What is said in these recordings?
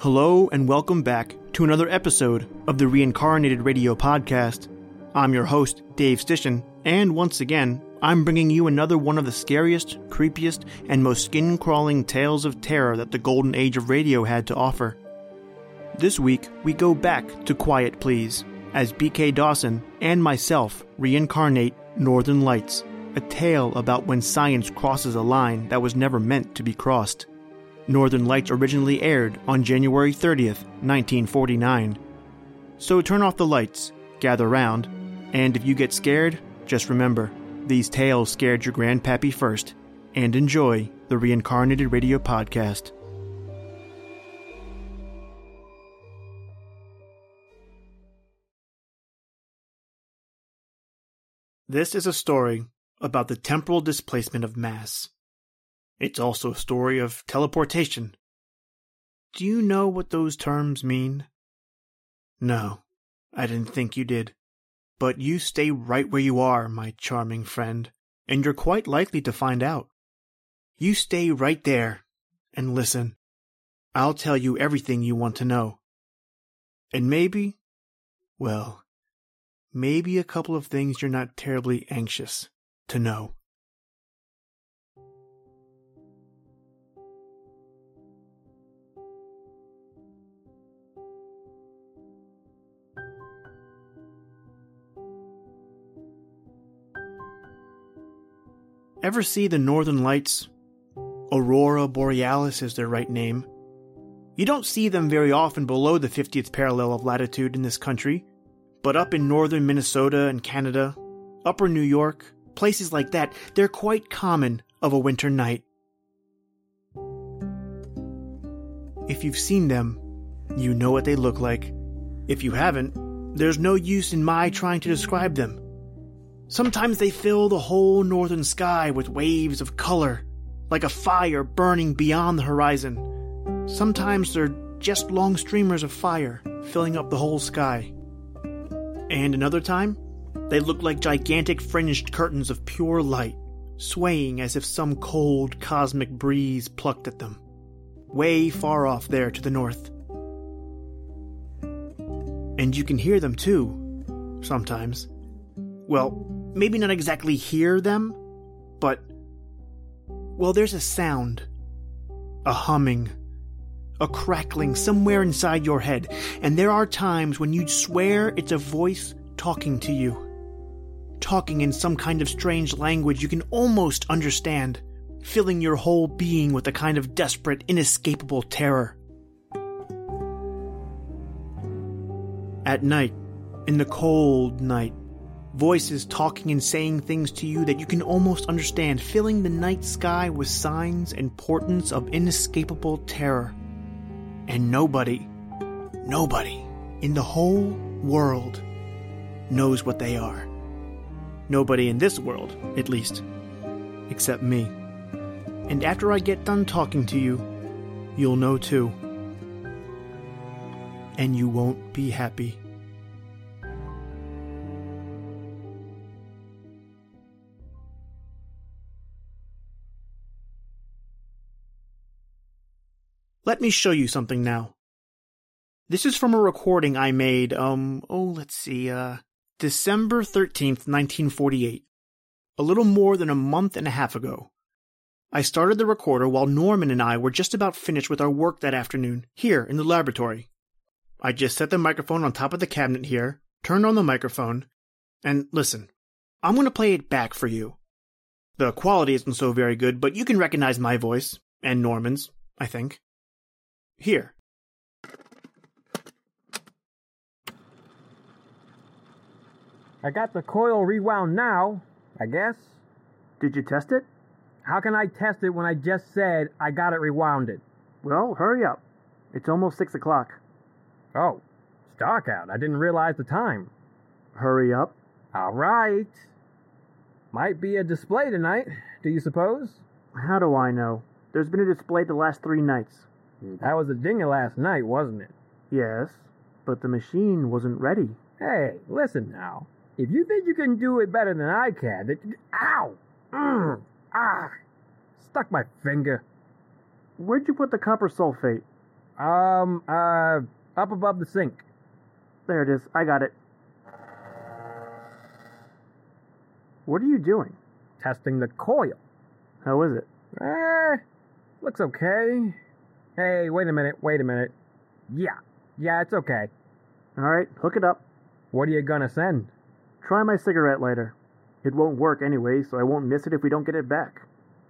Hello, and welcome back to another episode of the Reincarnated Radio Podcast. I'm your host, Dave Stishan, and once again, I'm bringing you another one of the scariest, creepiest, and most skin crawling tales of terror that the golden age of radio had to offer. This week, we go back to Quiet Please as BK Dawson and myself reincarnate Northern Lights, a tale about when science crosses a line that was never meant to be crossed. Northern Lights originally aired on January 30th, 1949. So turn off the lights, gather round, and if you get scared, just remember these tales scared your grandpappy first, and enjoy the Reincarnated Radio Podcast. This is a story about the temporal displacement of mass. It's also a story of teleportation. Do you know what those terms mean? No, I didn't think you did. But you stay right where you are, my charming friend, and you're quite likely to find out. You stay right there and listen. I'll tell you everything you want to know. And maybe, well, maybe a couple of things you're not terribly anxious to know. Ever see the northern lights? Aurora Borealis is their right name. You don't see them very often below the 50th parallel of latitude in this country, but up in northern Minnesota and Canada, upper New York, places like that, they're quite common of a winter night. If you've seen them, you know what they look like. If you haven't, there's no use in my trying to describe them. Sometimes they fill the whole northern sky with waves of color, like a fire burning beyond the horizon. Sometimes they're just long streamers of fire filling up the whole sky. And another time, they look like gigantic fringed curtains of pure light, swaying as if some cold cosmic breeze plucked at them, way far off there to the north. And you can hear them too, sometimes. Well, maybe not exactly hear them, but. Well, there's a sound. A humming. A crackling somewhere inside your head, and there are times when you'd swear it's a voice talking to you. Talking in some kind of strange language you can almost understand, filling your whole being with a kind of desperate, inescapable terror. At night, in the cold night, voices talking and saying things to you that you can almost understand, filling the night sky with signs and portents of inescapable terror. And nobody, nobody in the whole world knows what they are. Nobody in this world, at least, except me. And after I get done talking to you, you'll know too. And you won't be happy. Let me show you something now. This is from a recording I made, um, oh, let's see, uh, December 13th, 1948. A little more than a month and a half ago. I started the recorder while Norman and I were just about finished with our work that afternoon, here in the laboratory. I just set the microphone on top of the cabinet here, turned on the microphone, and listen, I'm going to play it back for you. The quality isn't so very good, but you can recognize my voice, and Norman's, I think. Here. I got the coil rewound now, I guess. Did you test it? How can I test it when I just said I got it rewounded? Well, hurry up. It's almost six o'clock. Oh, it's dark out. I didn't realize the time. Hurry up. All right. Might be a display tonight, do you suppose? How do I know? There's been a display the last three nights. That was a dinger last night, wasn't it? Yes, but the machine wasn't ready. Hey, listen now. If you think you can do it better than I can, then. Ow! Mm, ah! Stuck my finger. Where'd you put the copper sulfate? Um, uh, up above the sink. There it is. I got it. What are you doing? Testing the coil. How is it? Eh, looks okay. Hey, wait a minute, wait a minute. Yeah, yeah, it's okay. All right, hook it up. What are you gonna send? Try my cigarette lighter. It won't work anyway, so I won't miss it if we don't get it back.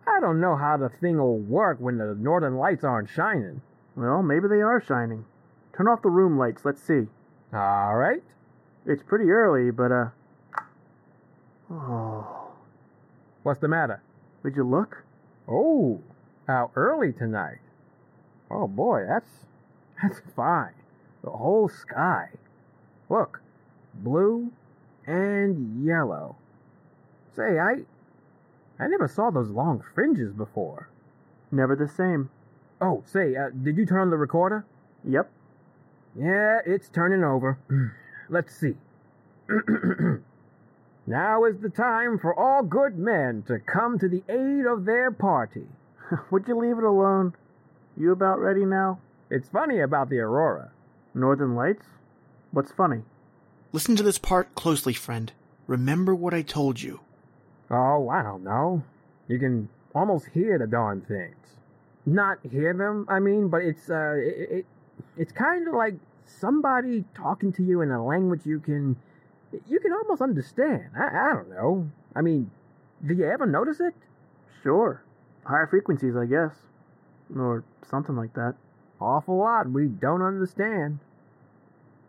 I don't know how the thing will work when the northern lights aren't shining. Well, maybe they are shining. Turn off the room lights, let's see. All right. It's pretty early, but, uh. Oh. What's the matter? Would you look? Oh, how early tonight. Oh boy, that's that's fine. The whole sky. Look, blue and yellow. Say, I I never saw those long fringes before. Never the same. Oh, say, uh, did you turn on the recorder? Yep. Yeah, it's turning over. Let's see. now is the time for all good men to come to the aid of their party. Would you leave it alone? You about ready now? It's funny about the aurora. Northern Lights? What's funny? Listen to this part closely, friend. Remember what I told you. Oh, I don't know. You can almost hear the darn things. Not hear them, I mean, but it's uh, it, it it's kind of like somebody talking to you in a language you can you can almost understand. I, I don't know. I mean, do you ever notice it? Sure. Higher frequencies, I guess. Or something like that. Awful lot we don't understand.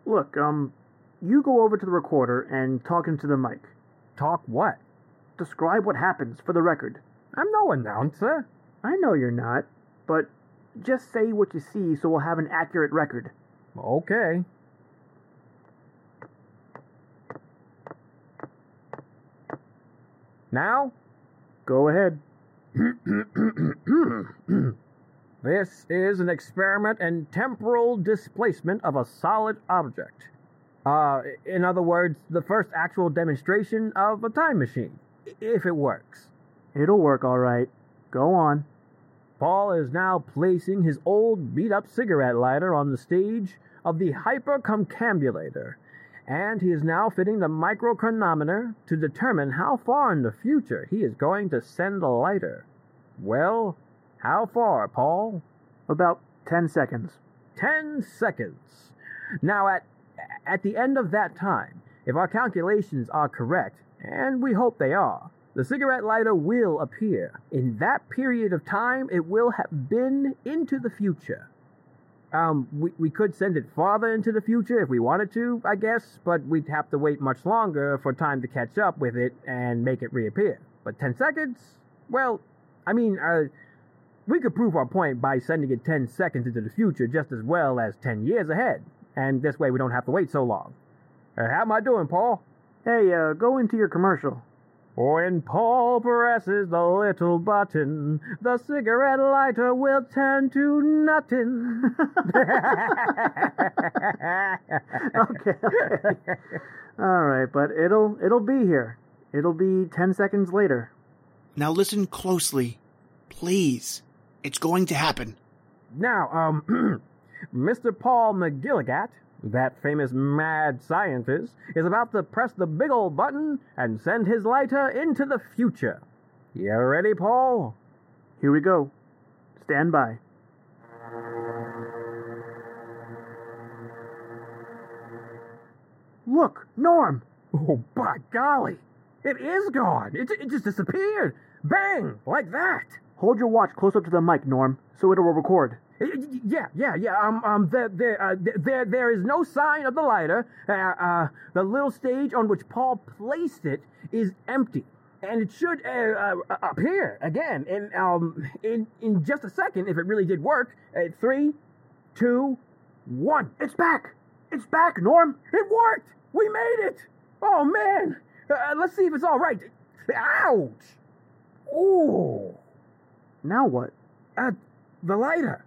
Look, um, you go over to the recorder and talk into the mic. Talk what? Describe what happens for the record. I'm no announcer. I know you're not, but just say what you see so we'll have an accurate record. Okay. Now? Go ahead. this is an experiment in temporal displacement of a solid object. Uh, in other words, the first actual demonstration of a time machine, if it works. It'll work all right. Go on. Paul is now placing his old beat up cigarette lighter on the stage of the hypercomcambulator, and he is now fitting the microchronometer to determine how far in the future he is going to send the lighter. Well, how far, Paul? About ten seconds. Ten seconds. Now, at, at the end of that time, if our calculations are correct, and we hope they are, the cigarette lighter will appear. In that period of time, it will have been into the future. Um, we, we could send it farther into the future if we wanted to, I guess, but we'd have to wait much longer for time to catch up with it and make it reappear. But 10 seconds? Well, I mean, uh, we could prove our point by sending it 10 seconds into the future just as well as 10 years ahead. And this way we don't have to wait so long. Uh, how am I doing, Paul? Hey, uh, go into your commercial. When Paul presses the little button, the cigarette lighter will turn to nothing. okay, okay. All right, but it'll it'll be here. It'll be 10 seconds later. Now listen closely. Please. It's going to happen. Now, um, Mr. Paul McGilligat, that famous mad scientist, is about to press the big old button and send his lighter into the future. You ready, Paul? Here we go. Stand by. Look, Norm! Oh, by golly! It is gone! It, it just disappeared! Bang! Like that! Hold your watch close up to the mic, Norm, so it'll record. Yeah, yeah, yeah. Um, um, there, there, uh, there, there is no sign of the lighter. Uh, uh, the little stage on which Paul placed it is empty, and it should uh, uh, appear again in um in in just a second if it really did work. Uh, three, two, one. It's back! It's back, Norm! It worked! We made it! Oh man! Uh, let's see if it's all right. Ouch! Ooh! Now what? Uh, the lighter.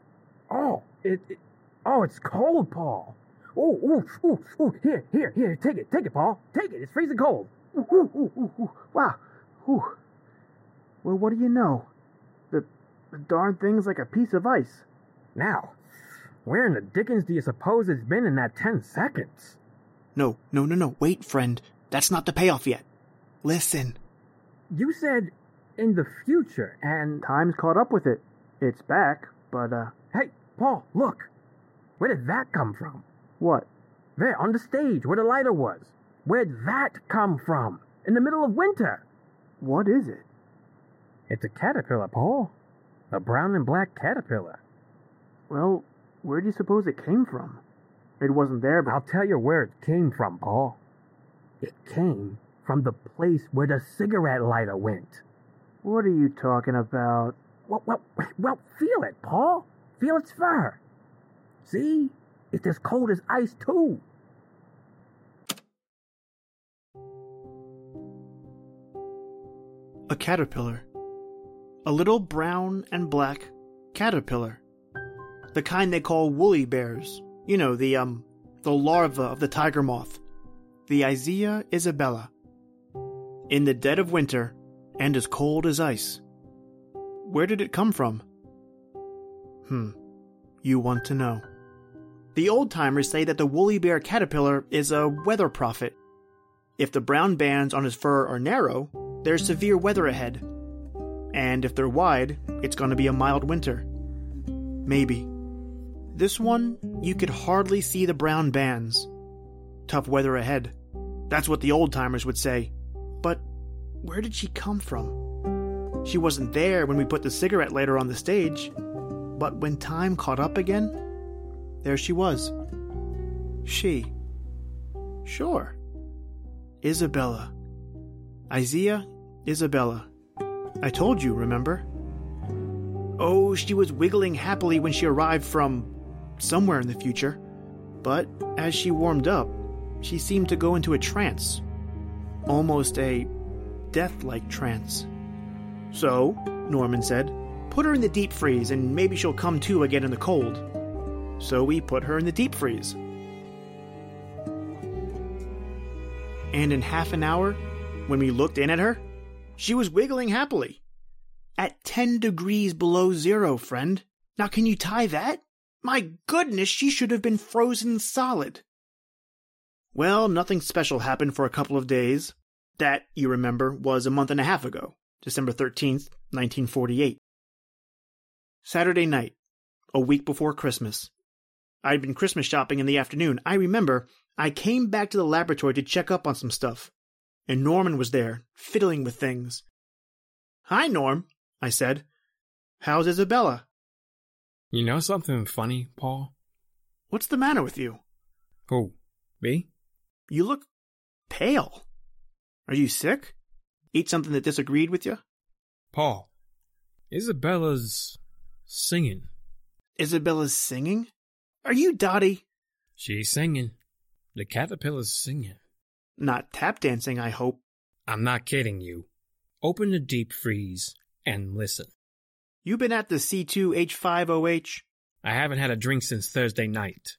Oh, it, it oh, it's cold, Paul. Ooh, ooh, ooh, ooh, here, here, here, take it, take it, Paul. Take it, it's freezing cold. Ooh, ooh, ooh, ooh, ooh. Wow. Ooh. Well, what do you know? The, the darn thing's like a piece of ice. Now, Where in the dickens do you suppose it's been in that 10 seconds? No, no, no, no. Wait, friend. That's not the payoff yet. Listen. You said in the future, and. Time's caught up with it. It's back, but, uh. Hey, Paul, look! Where did that come from? What? There, on the stage, where the lighter was. Where'd that come from? In the middle of winter. What is it? It's a caterpillar, Paul. A brown and black caterpillar. Well, where do you suppose it came from? It wasn't there, but. I'll tell you where it came from, Paul. It came from the place where the cigarette lighter went. What are you talking about? Well, well, well, feel it, Paul. Feel its fur. See? It's as cold as ice, too. A caterpillar. A little brown and black caterpillar. The kind they call woolly bears. You know, the, um, the larva of the tiger moth. The Isia isabella. In the dead of winter, and as cold as ice. Where did it come from? Hmm. You want to know. The old timers say that the woolly bear caterpillar is a weather prophet. If the brown bands on his fur are narrow, there's severe weather ahead. And if they're wide, it's going to be a mild winter. Maybe. This one, you could hardly see the brown bands. Tough weather ahead. That's what the old timers would say. Where did she come from? She wasn't there when we put the cigarette lighter on the stage. But when time caught up again, there she was. She. Sure. Isabella. Isia Isabella. I told you, remember? Oh, she was wiggling happily when she arrived from somewhere in the future. But as she warmed up, she seemed to go into a trance. Almost a death like trance. So, Norman said, put her in the deep freeze and maybe she'll come to again in the cold. So we put her in the deep freeze. And in half an hour, when we looked in at her, she was wiggling happily. At 10 degrees below zero, friend. Now can you tie that? My goodness, she should have been frozen solid. Well, nothing special happened for a couple of days. That, you remember, was a month and a half ago, December 13th, 1948. Saturday night, a week before Christmas. I'd been Christmas shopping in the afternoon. I remember I came back to the laboratory to check up on some stuff, and Norman was there, fiddling with things. Hi, Norm, I said. How's Isabella? You know something funny, Paul? What's the matter with you? Who? Me? You look pale. Are you sick? Eat something that disagreed with you? Paul, Isabella's singing. Isabella's singing? Are you dotty? She's singing. The caterpillar's singing. Not tap dancing, I hope. I'm not kidding you. Open the deep freeze and listen. You been at the C2H5OH? I haven't had a drink since Thursday night.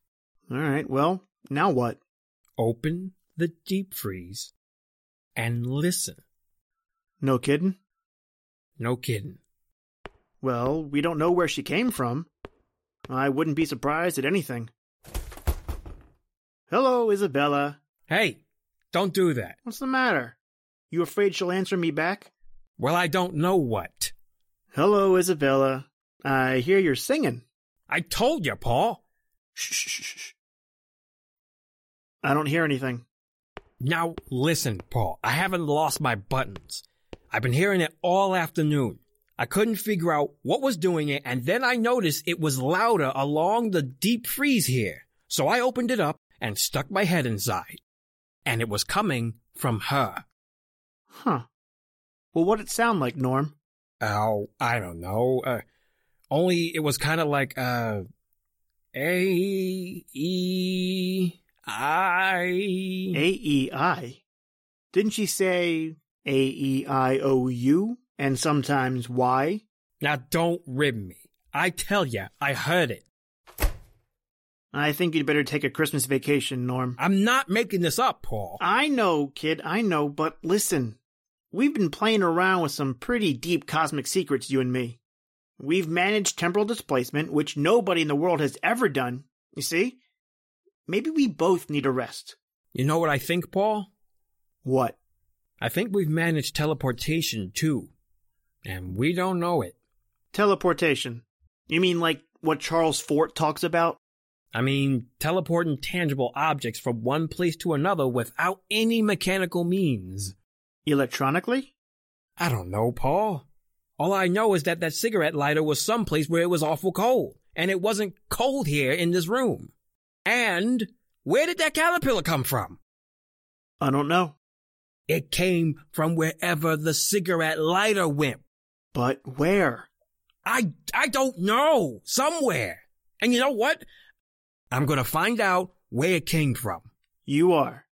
All right, well, now what? Open the deep freeze and listen. No kidding? No kidding. Well, we don't know where she came from. I wouldn't be surprised at anything. Hello, Isabella. Hey, don't do that. What's the matter? You afraid she'll answer me back? Well, I don't know what. Hello, Isabella. I hear you're singing. I told you, Paul. Shh, shh, shh, shh. I don't hear anything. Now, listen, Paul. I haven't lost my buttons. I've been hearing it all afternoon. I couldn't figure out what was doing it, and then I noticed it was louder along the deep freeze here. So I opened it up and stuck my head inside. And it was coming from her. Huh. Well, what'd it sound like, Norm? Oh, I don't know. Uh, only it was kind of like, uh, A, E, I. A E I. Didn't she say A E I O U and sometimes Y? Now don't rib me. I tell ya, I heard it. I think you'd better take a Christmas vacation, Norm. I'm not making this up, Paul. I know, kid, I know, but listen. We've been playing around with some pretty deep cosmic secrets, you and me. We've managed temporal displacement, which nobody in the world has ever done. You see? Maybe we both need a rest. You know what I think, Paul? What? I think we've managed teleportation too. And we don't know it. Teleportation. You mean like what Charles Fort talks about? I mean, teleporting tangible objects from one place to another without any mechanical means. Electronically? I don't know, Paul. All I know is that that cigarette lighter was someplace where it was awful cold, and it wasn't cold here in this room. And where did that caterpillar come from? I don't know. It came from wherever the cigarette lighter went. But where? I, I don't know. Somewhere. And you know what? I'm gonna find out where it came from. You are.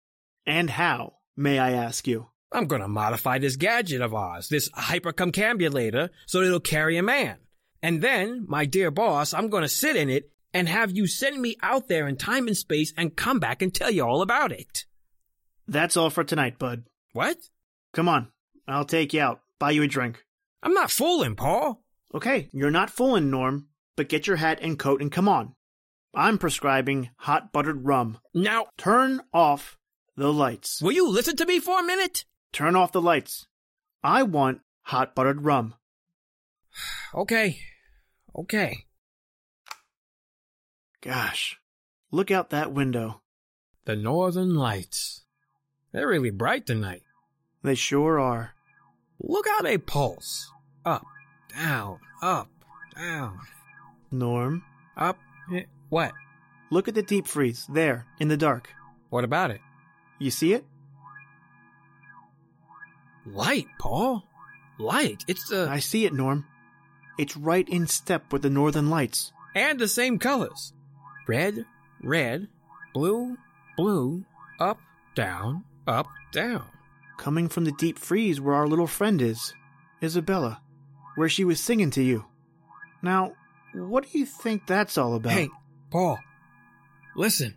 And how, may I ask you? I'm gonna modify this gadget of ours, this hypercomcambulator, so it'll carry a man. And then, my dear boss, I'm gonna sit in it and have you send me out there in time and space and come back and tell you all about it. That's all for tonight, bud. What? Come on. I'll take you out. Buy you a drink. I'm not fooling, Paul. Okay, you're not fooling, Norm, but get your hat and coat and come on. I'm prescribing hot buttered rum. Now, Turn off the lights. will you listen to me for a minute? Turn off the lights. I want hot buttered rum. Okay. Okay. Gosh, look out that window. The northern lights. They're really bright tonight. They sure are. Look how they pulse. Up, down, up, down, Norm, up. eh, What? look at the deep freeze there in the dark. What about it? You see it? Light, Paul. Light. It's the I see it, Norm. It's right in step with the northern lights. and the same colors. Red, red, blue, blue, up, down, up, down. Coming from the deep freeze where our little friend is, Isabella, where she was singing to you. Now, what do you think that's all about? Hey, Paul. Listen.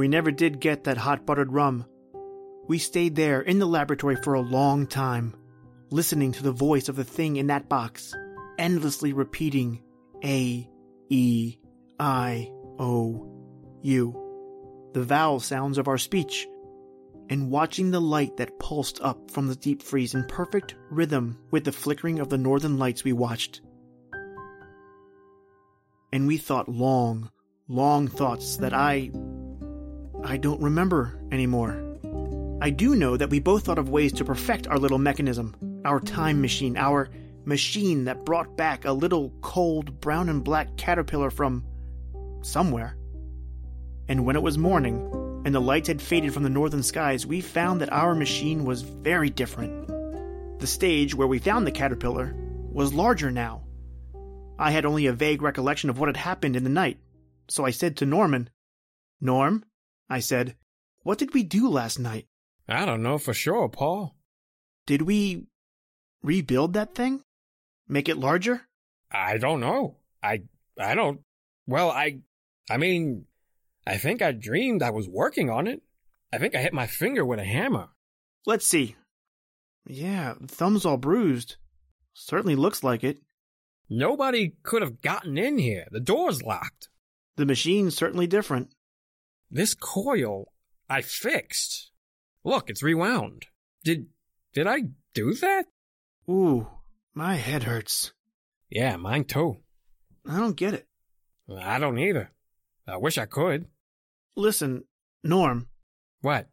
We never did get that hot buttered rum. We stayed there in the laboratory for a long time, listening to the voice of the thing in that box, endlessly repeating A, E, I, O, U, the vowel sounds of our speech, and watching the light that pulsed up from the deep freeze in perfect rhythm with the flickering of the northern lights we watched. And we thought long, long thoughts that I I don't remember anymore. I do know that we both thought of ways to perfect our little mechanism, our time machine, our machine that brought back a little cold brown and black caterpillar from somewhere. And when it was morning, and the lights had faded from the northern skies, we found that our machine was very different. The stage where we found the caterpillar was larger now. I had only a vague recollection of what had happened in the night, so I said to Norman, Norm, I said, What did we do last night? I don't know for sure, Paul. Did we rebuild that thing? Make it larger? I don't know. I I don't. Well, I I mean, I think I dreamed I was working on it. I think I hit my finger with a hammer. Let's see. Yeah, thumb's all bruised. Certainly looks like it. Nobody could have gotten in here. The door's locked. The machine's certainly different. This coil I fixed. Look, it's rewound. Did did I do that? Ooh, my head hurts. Yeah, mine too. I don't get it. I don't either. I wish I could. Listen, Norm, What?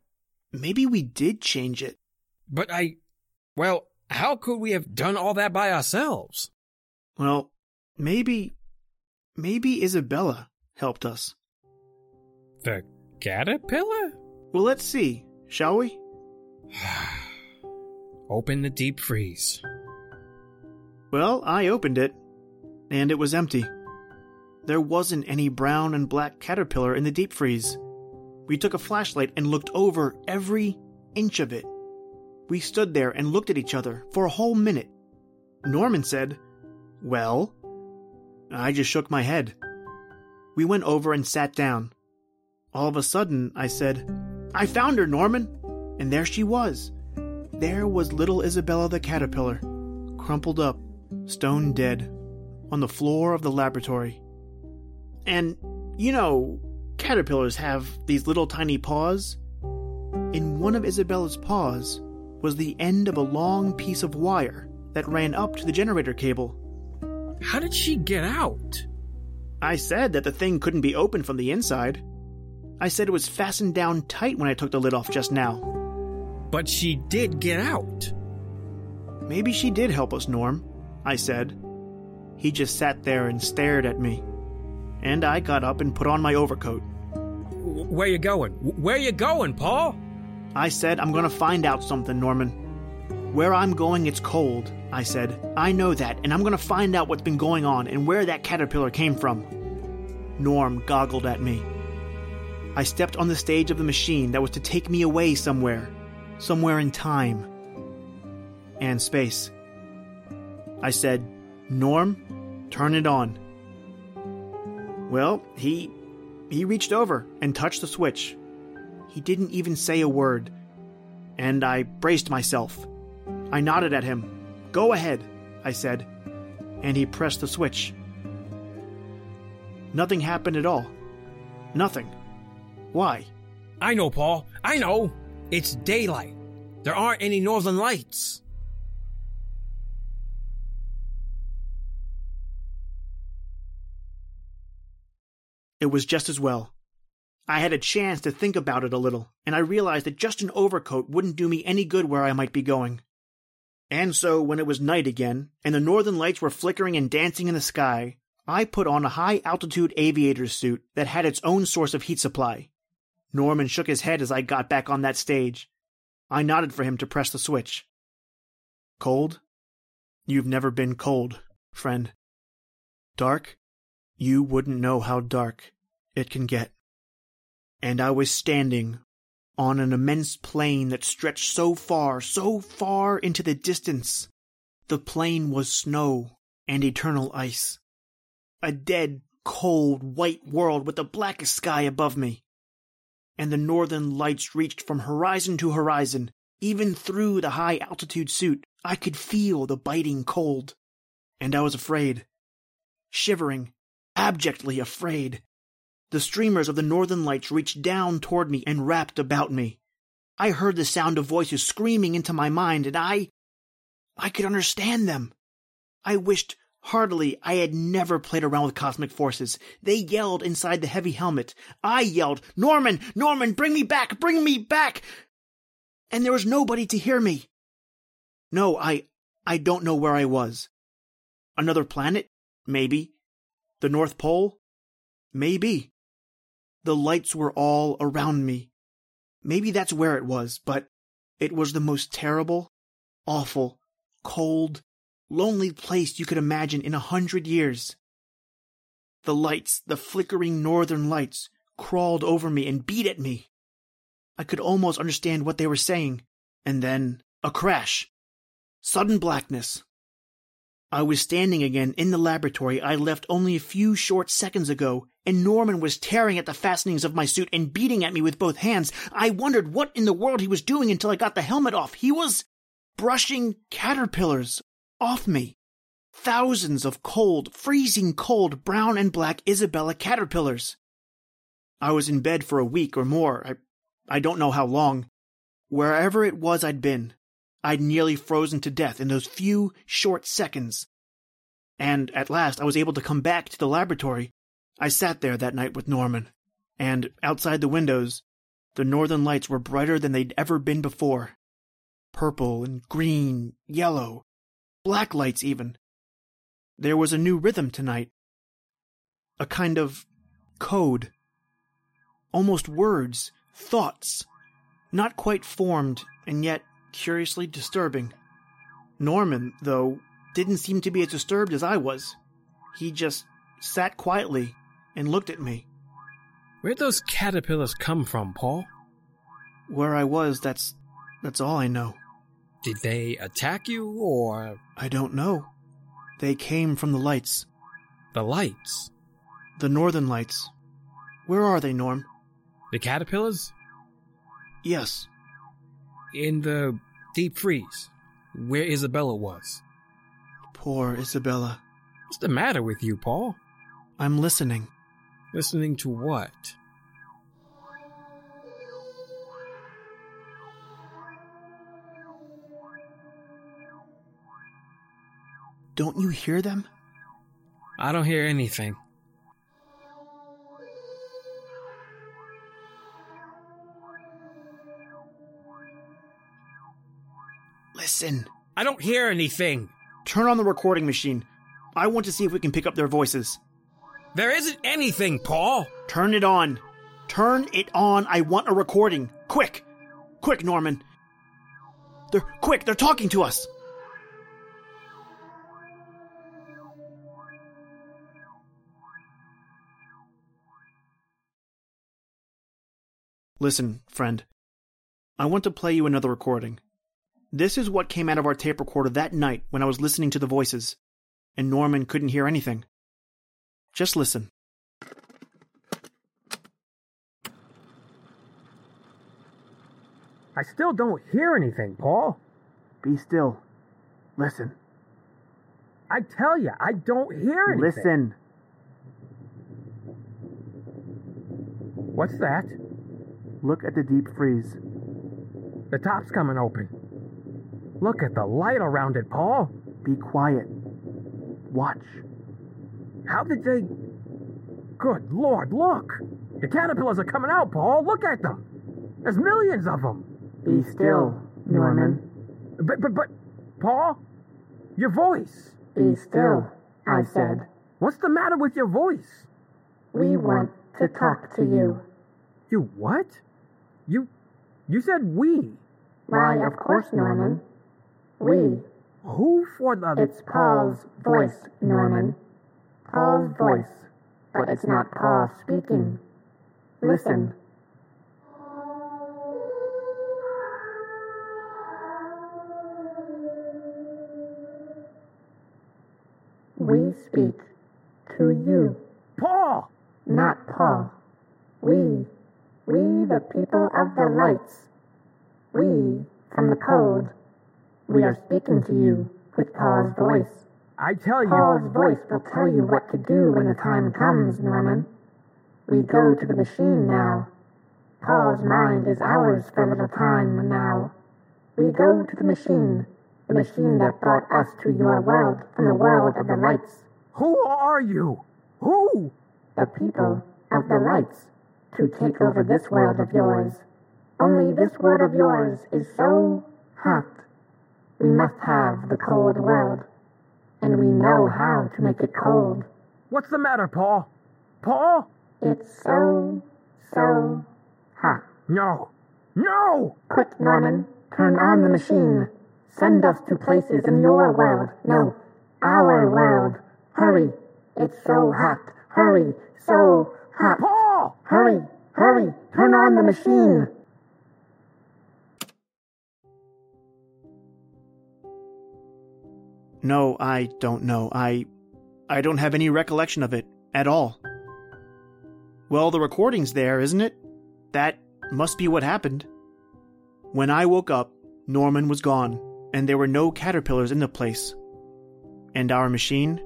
maybe we did change it. But I well, how could we have done all that by ourselves? Well, maybe. Maybe Isabella helped us. The caterpillar? Well, let's see, shall we? Open the deep freeze. Well, I opened it, and it was empty. There wasn't any brown and black caterpillar in the deep freeze. We took a flashlight and looked over every inch of it. We stood there and looked at each other for a whole minute. Norman said, Well? I just shook my head. We went over and sat down. All of a sudden, I said, I found her, Norman! And there she was. There was little Isabella the caterpillar, crumpled up, stone dead, on the floor of the laboratory. And, you know, caterpillars have these little tiny paws. In one of Isabella's paws was the end of a long piece of wire that ran up to the generator cable. How did she get out? I said that the thing couldn't be opened from the inside. I said it was fastened down tight when I took the lid off just now. But she did get out. Maybe she did help us, Norm, I said. He just sat there and stared at me. And I got up and put on my overcoat. Where you going? Where you going, Paul? I said I'm gonna find out something, Norman. Where I'm going, it's cold, I said. I know that, and I'm gonna find out what's been going on and where that caterpillar came from. Norm goggled at me. I stepped on the stage of the machine that was to take me away somewhere, somewhere in time and space. I said, Norm, turn it on. Well, he he reached over and touched the switch. He didn't even say a word. And I braced myself. I nodded at him. Go ahead, I said. And he pressed the switch. Nothing happened at all. Nothing. Why? I know, Paul. I know. It's daylight. There aren't any northern lights. It was just as well. I had a chance to think about it a little, and I realized that just an overcoat wouldn't do me any good where I might be going. And so, when it was night again, and the northern lights were flickering and dancing in the sky, I put on a high altitude aviator's suit that had its own source of heat supply. Norman shook his head as I got back on that stage. I nodded for him to press the switch. Cold? You've never been cold, friend. Dark? You wouldn't know how dark it can get. And I was standing on an immense plain that stretched so far, so far into the distance. The plain was snow and eternal ice. A dead, cold, white world with the blackest sky above me. And the northern lights reached from horizon to horizon. Even through the high altitude suit, I could feel the biting cold. And I was afraid. Shivering, abjectly afraid. The streamers of the northern lights reached down toward me and wrapped about me. I heard the sound of voices screaming into my mind, and I. I could understand them. I wished heartily I had never played around with cosmic forces. They yelled inside the heavy helmet. I yelled, Norman, Norman, bring me back, bring me back! And there was nobody to hear me. No, I. I don't know where I was. Another planet? Maybe. The North Pole? Maybe. The lights were all around me. Maybe that's where it was, but it was the most terrible, awful, cold, lonely place you could imagine in a hundred years. The lights, the flickering northern lights, crawled over me and beat at me. I could almost understand what they were saying, and then a crash. Sudden blackness. I was standing again in the laboratory I left only a few short seconds ago, and Norman was tearing at the fastenings of my suit and beating at me with both hands. I wondered what in the world he was doing until I got the helmet off. He was brushing caterpillars off me. Thousands of cold, freezing cold brown and black Isabella caterpillars. I was in bed for a week or more. I, I don't know how long. Wherever it was I'd been, I'd nearly frozen to death in those few short seconds. And at last I was able to come back to the laboratory. I sat there that night with Norman, and outside the windows, the northern lights were brighter than they'd ever been before. Purple and green, yellow, black lights even. There was a new rhythm tonight. A kind of code. Almost words, thoughts, not quite formed and yet curiously disturbing. Norman, though, didn't seem to be as disturbed as I was. He just sat quietly and looked at me. Where'd those caterpillars come from, Paul? Where I was, that's that's all I know. Did they attack you, or I don't know. They came from the lights. the lights? The northern lights. Where are they, Norm? The caterpillars? Yes. In the deep freeze, where Isabella was. Poor Isabella. What's the matter with you, Paul? I'm listening. Listening to what? Don't you hear them? I don't hear anything. Listen. I don't hear anything. Turn on the recording machine. I want to see if we can pick up their voices. There isn't anything, Paul. Turn it on. Turn it on. I want a recording. Quick. Quick, Norman. They're quick. They're talking to us. Listen, friend. I want to play you another recording. This is what came out of our tape recorder that night when I was listening to the voices, and Norman couldn't hear anything. Just listen. I still don't hear anything, Paul. Be still. Listen. I tell you, I don't hear anything. Listen. What's that? Look at the deep freeze. The top's coming open. Look at the light around it, Paul. Be quiet. Watch. How did they. Good Lord, look! The caterpillars are coming out, Paul. Look at them. There's millions of them. Be still, Norman. But, but, but, Paul, your voice. Be still, I said. What's the matter with your voice? We want to talk to you. You what? You, you said we. Why, of course, Norman. We. Who for the? It's Paul's voice, Norman. Paul's voice. But it's not Paul speaking. Listen. We speak to you, Paul. not Paul. We, we the people of the lights. We, from the cold. We are speaking to you with Paul's voice. I tell you. Paul's voice will tell you what to do when the time comes, Norman. We go to the machine now. Paul's mind is ours for a little time now. We go to the machine, the machine that brought us to your world from the world of the lights, Who are you? Who? the people of the lights, to take over this world of yours. Only this world of yours is so hot. We must have the cold world, and we know how to make it cold. What's the matter, Paul? Paul? It's so, so hot. No. No! Quick, Norman, turn on the machine. Send us to places in your world. No, our world. Hurry. It's so hot. Hurry. So hot. Paul! Hurry. Hurry. Turn on the machine. No, I don't know. I. I don't have any recollection of it at all. Well, the recording's there, isn't it? That must be what happened. When I woke up, Norman was gone, and there were no caterpillars in the place. And our machine?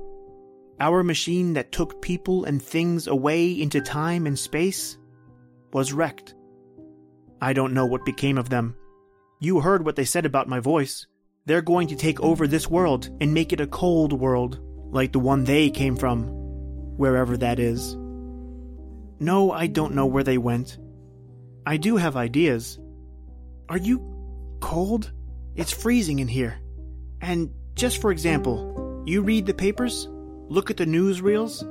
Our machine that took people and things away into time and space? Was wrecked. I don't know what became of them. You heard what they said about my voice. They're going to take over this world and make it a cold world, like the one they came from, wherever that is. No, I don't know where they went. I do have ideas. Are you cold? It's freezing in here. And just for example, you read the papers? Look at the newsreels?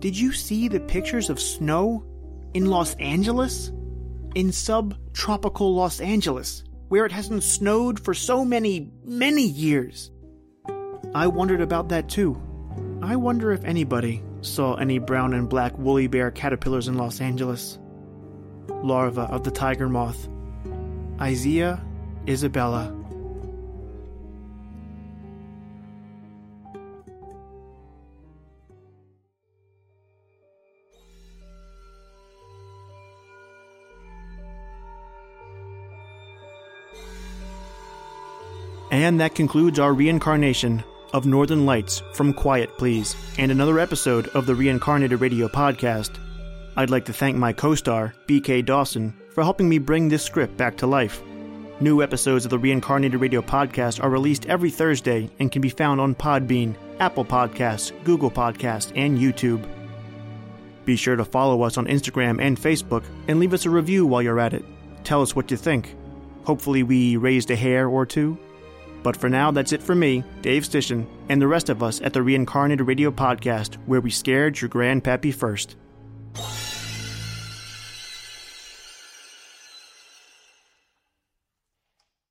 Did you see the pictures of snow in Los Angeles? In subtropical Los Angeles, where it hasn't snowed for so many, many years. I wondered about that too. I wonder if anybody saw any brown and black woolly bear caterpillars in Los Angeles. Larva of the tiger moth. Isia Isabella. And that concludes our reincarnation of Northern Lights from Quiet Please, and another episode of the Reincarnated Radio podcast. I'd like to thank my co star, BK Dawson, for helping me bring this script back to life. New episodes of the Reincarnated Radio podcast are released every Thursday and can be found on Podbean, Apple Podcasts, Google Podcasts, and YouTube. Be sure to follow us on Instagram and Facebook and leave us a review while you're at it. Tell us what you think. Hopefully, we raised a hair or two. But for now, that's it for me, Dave Stishan, and the rest of us at the Reincarnated Radio Podcast, where we scared your grandpappy first.